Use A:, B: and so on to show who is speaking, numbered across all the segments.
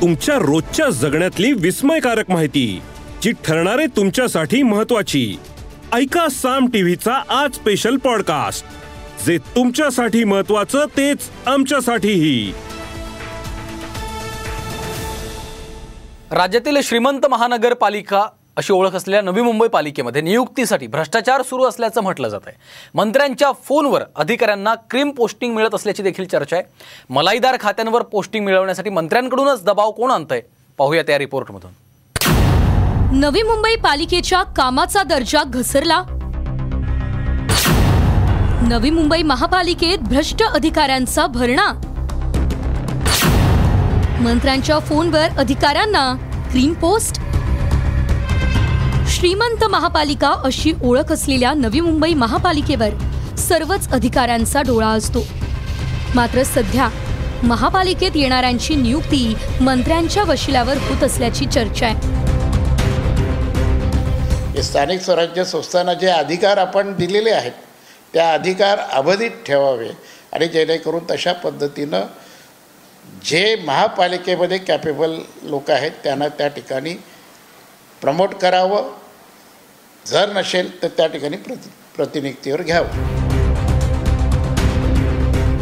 A: तुमच्या रोजच्या जगण्यातली विस्मयकारक माहिती जी ठरणारे तुमच्यासाठी महत्वाची ऐका साम टीव्हीचा आज स्पेशल पॉडकास्ट जे तुमच्यासाठी महत्वाचं तेच आमच्यासाठीही.
B: राज्यातील श्रीमंत महानगरपालिका अशी ओळख असलेल्या नवी मुंबई पालिकेमध्ये नियुक्तीसाठी भ्रष्टाचार सुरू असल्याचं म्हटलं जात आहे. मंत्र्यांच्या फोनवर अधिकाऱ्यांना क्रीम पोस्टिंग मिळत असल्याची देखील चर्चा आहे. मलाईदार खात्यांवर पोस्टिंग मिळवण्यासाठी मंत्र्यांकडूनच दबाव कोण आणतंय? पाहूया त्या रिपोर्टमधून.
C: नवी मुंबई पालिकेच्या कामाचा दर्जा घसरला? नवी मुंबई महापालिकेत भ्रष्ट अधिकाऱ्यांचा भरणा? मंत्र्यांच्या फोनवर अधिकाऱ्यांना क्रीम पोस्ट? श्रीमंत महापालिका अशी ओळख असलेल्या नवी मुंबई महापालिकेवर सर्वच अधिकाऱ्यांचा डोळा असतो. मात्र सध्या महापालिकेत येणाऱ्यांची नियुक्ती मंत्र्यांच्या वशिल्यावर होत असल्याची चर्चा आहे.
D: स्थानिक स्वराज्य संस्थांना जे अधिकार आपण दिलेले आहेत त्या अधिकार अबाधित ठेवावे आणि जेणेकरून तशा पद्धतीनं जे महापालिकेमध्ये कॅपेबल लोक आहेत त्यांना त्या ठिकाणी प्रमोट करावं जर नसेल तर त्या ठिकाणी प्रति प्रतिनियुक्तीवर घ्यावं.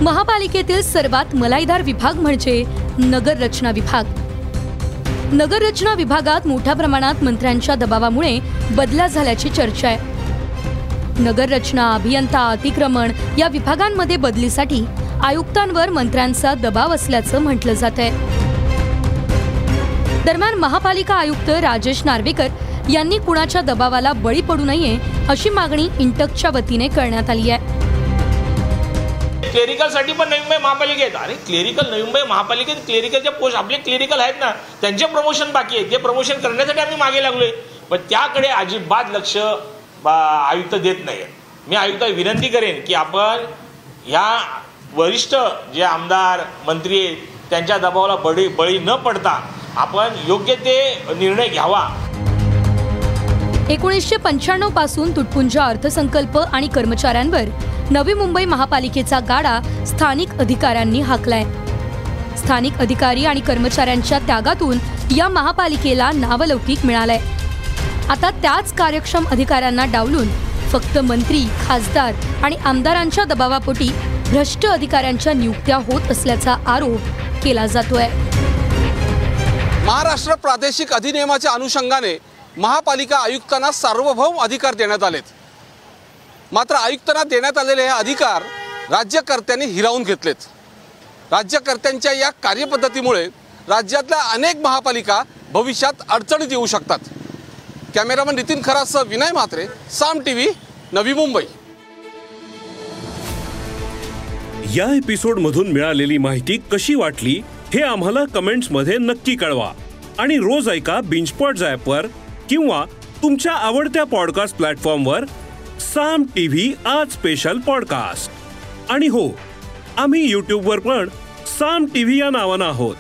C: महापालिकेतील सर्वात मलाईदार विभाग म्हणजे नगर रचना विभाग. नगर रचना विभागात मोठ्या प्रमाणात मंत्र्यांच्या दबावामुळे बदल्या झाल्याची चर्चा आहे. नगर रचना अभियंता अतिक्रमण या विभागांमध्ये बदलीसाठी आयुक्तांवर मंत्र्यांचा दबाव असल्याचं म्हटलं जात आहे दरम्यान महापालिका आयुक्त राजेश नार्वेकर यांनी कुणाच्या दबावाला बळी पडू नये अशी मागणी इंटकच्या वतीने करण्यात आली आहे.
E: क्लेरिकलसाठी पण नवी मुंबई महापालिकेत. आणि क्लेरिकल नवी मुंबई महापालिकेत क्लेरिकलचे पोस्ट आपले क्लेरिकल आहेत ना त्यांचे प्रमोशन बाकी आहे. ते प्रमोशन करण्यासाठी आम्ही मागे लागलोय. पण त्याकडे अजिबात लक्ष बा- आयुक्त देत नाही मी आयुक्त विनंती करेन की आपण या वरिष्ठ जे आमदार मंत्री आहेत त्यांच्या दबावाला बळी बळी न पडता आपण योग्य ते निर्णय घ्यावा.
C: एकोणीसशे पंच्याण्णवपासून तुटपुंजा अर्थसंकल्प आणि कर्मचाऱ्यांवर नवी मुंबई महापालिकेचा गाडा स्थानिक अधिकाऱ्यांनी हाकलाय. स्थानिक अधिकारी आणि कर्मचाऱ्यांच्या त्यागातून या महापालिकेला नावलौकिक मिळालाय. आता त्याच कार्यक्षम अधिकाऱ्यांना डावलून फक्त मंत्री खासदार आणि आमदारांच्या दबावापोटी भ्रष्ट अधिकाऱ्यांच्या नियुक्त्या होत असल्याचा आरोप केला जातोय.
F: महाराष्ट्र प्रादेशिक अधिनियमाच्या अनुषंगाने महापालिका आयुक्तांना सार्वभौम अधिकार देण्यात आलेत. मात्र आयुक्तांना देण्यात आलेले हे अधिकार राज्यकर्त्यांनी हिरावून घेतलेत. राज्यकर्त्यांच्या या कार्यपद्धतीमुळे राज्यातल्या अनेक महापालिका भविष्यात अडचणीत येऊ शकतात. कॅमेरामन नितीन खरासह विनय म्हात्रे साम टी व्ही नवी मुंबई.
A: या एपिसोड मधून मिळालेली माहिती कशी वाटली हे आम्हाला कमेंट्समध्ये नक्की कळवा. आणि रोज ऐका बिंचपॉट वर किंवा तुमच्या आवडत्या पॉडकास्ट प्लॅटफॉर्मवर साम टी व्ही आज स्पेशल पॉडकास्ट. आणि हो आम्ही यूट्यूबवर पण साम टी व्ही या नावानं आहोत.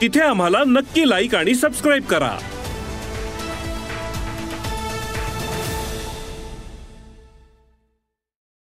A: तिथे आम्हाला नक्की लाईक आणि सबस्क्राईब करा.